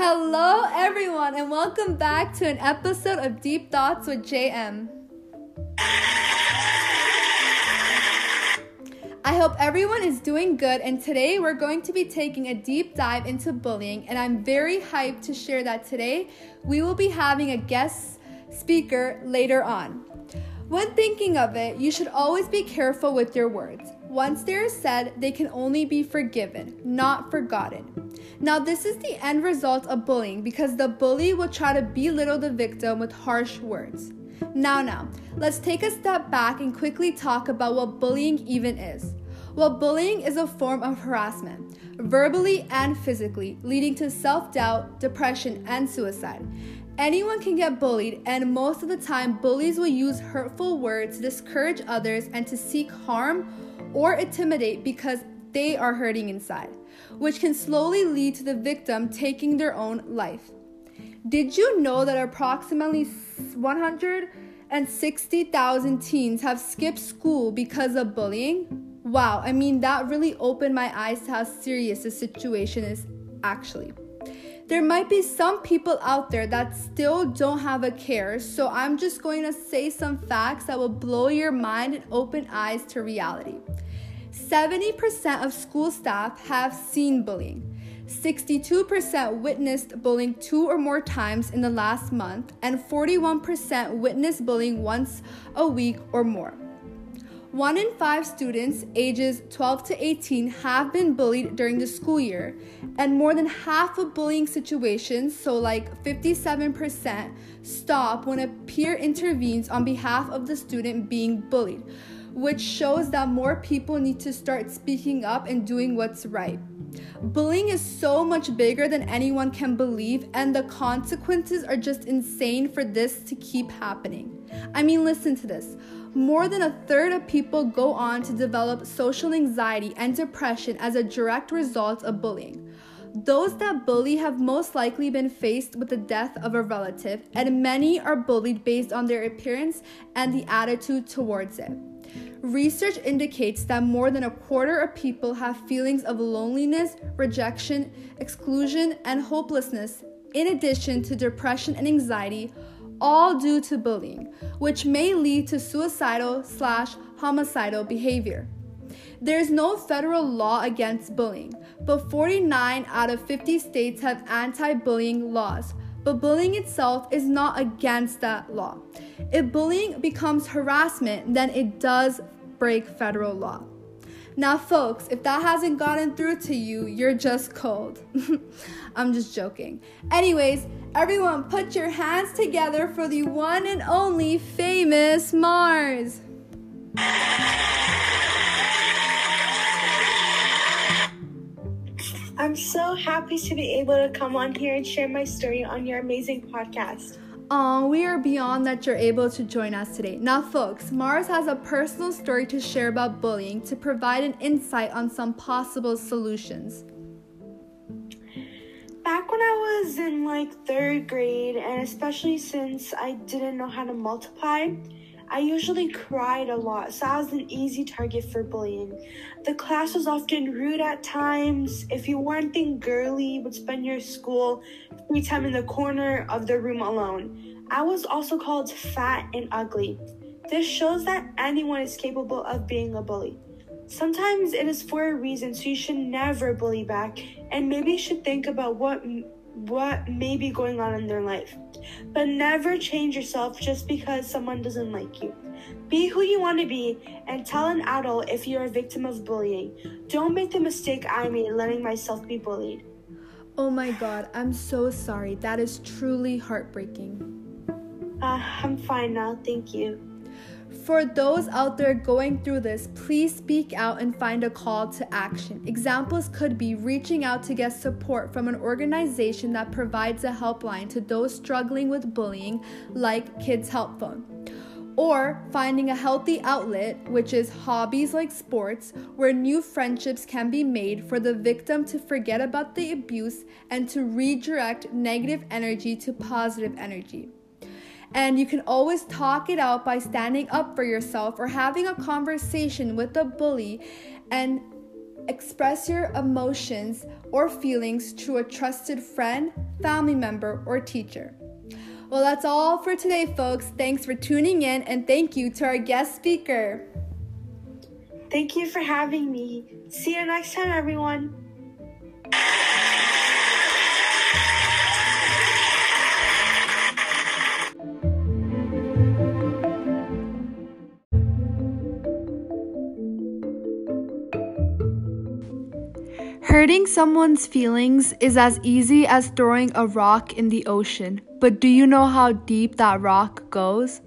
Hello, everyone, and welcome back to an episode of Deep Thoughts with JM. I hope everyone is doing good, and today we're going to be taking a deep dive into bullying. And I'm very hyped to share that today we will be having a guest speaker later on. When thinking of it, you should always be careful with your words. Once they are said, they can only be forgiven, not forgotten. Now, this is the end result of bullying because the bully will try to belittle the victim with harsh words. Now, now, let's take a step back and quickly talk about what bullying even is. Well, bullying is a form of harassment, verbally and physically, leading to self doubt, depression, and suicide. Anyone can get bullied, and most of the time, bullies will use hurtful words to discourage others and to seek harm or intimidate because they are hurting inside, which can slowly lead to the victim taking their own life. Did you know that approximately 160,000 teens have skipped school because of bullying? Wow, I mean, that really opened my eyes to how serious the situation is actually. There might be some people out there that still don't have a care, so I'm just going to say some facts that will blow your mind and open eyes to reality. 70% of school staff have seen bullying. 62% witnessed bullying two or more times in the last month, and 41% witnessed bullying once a week or more. One in five students ages 12 to 18 have been bullied during the school year, and more than half of bullying situations, so like 57%, stop when a peer intervenes on behalf of the student being bullied, which shows that more people need to start speaking up and doing what's right. Bullying is so much bigger than anyone can believe, and the consequences are just insane for this to keep happening. I mean, listen to this. More than a third of people go on to develop social anxiety and depression as a direct result of bullying. Those that bully have most likely been faced with the death of a relative, and many are bullied based on their appearance and the attitude towards it. Research indicates that more than a quarter of people have feelings of loneliness, rejection, exclusion, and hopelessness, in addition to depression and anxiety, all due to bullying, which may lead to suicidal slash homicidal behavior. There is no federal law against bullying, but 49 out of 50 states have anti bullying laws. But bullying itself is not against that law. If bullying becomes harassment, then it does break federal law. Now, folks, if that hasn't gotten through to you, you're just cold. I'm just joking. Anyways, everyone, put your hands together for the one and only famous Mars. So happy to be able to come on here and share my story on your amazing podcast. Oh, we are beyond that you're able to join us today. Now, folks, Mars has a personal story to share about bullying to provide an insight on some possible solutions. Back when I was in like third grade, and especially since I didn't know how to multiply, I usually cried a lot, so I was an easy target for bullying. The class was often rude at times. If you weren't being girly, you would spend your school free time in the corner of the room alone. I was also called fat and ugly. This shows that anyone is capable of being a bully. Sometimes it is for a reason, so you should never bully back, and maybe you should think about what what may be going on in their life. But never change yourself just because someone doesn't like you. Be who you want to be and tell an adult if you're a victim of bullying. Don't make the mistake I made letting myself be bullied. Oh my god, I'm so sorry. That is truly heartbreaking. Uh, I'm fine now, thank you. For those out there going through this, please speak out and find a call to action. Examples could be reaching out to get support from an organization that provides a helpline to those struggling with bullying, like Kids Help Phone. Or finding a healthy outlet, which is hobbies like sports, where new friendships can be made for the victim to forget about the abuse and to redirect negative energy to positive energy. And you can always talk it out by standing up for yourself or having a conversation with the bully and express your emotions or feelings to a trusted friend, family member, or teacher. Well, that's all for today, folks. Thanks for tuning in, and thank you to our guest speaker. Thank you for having me. See you next time, everyone. Hurting someone's feelings is as easy as throwing a rock in the ocean, but do you know how deep that rock goes?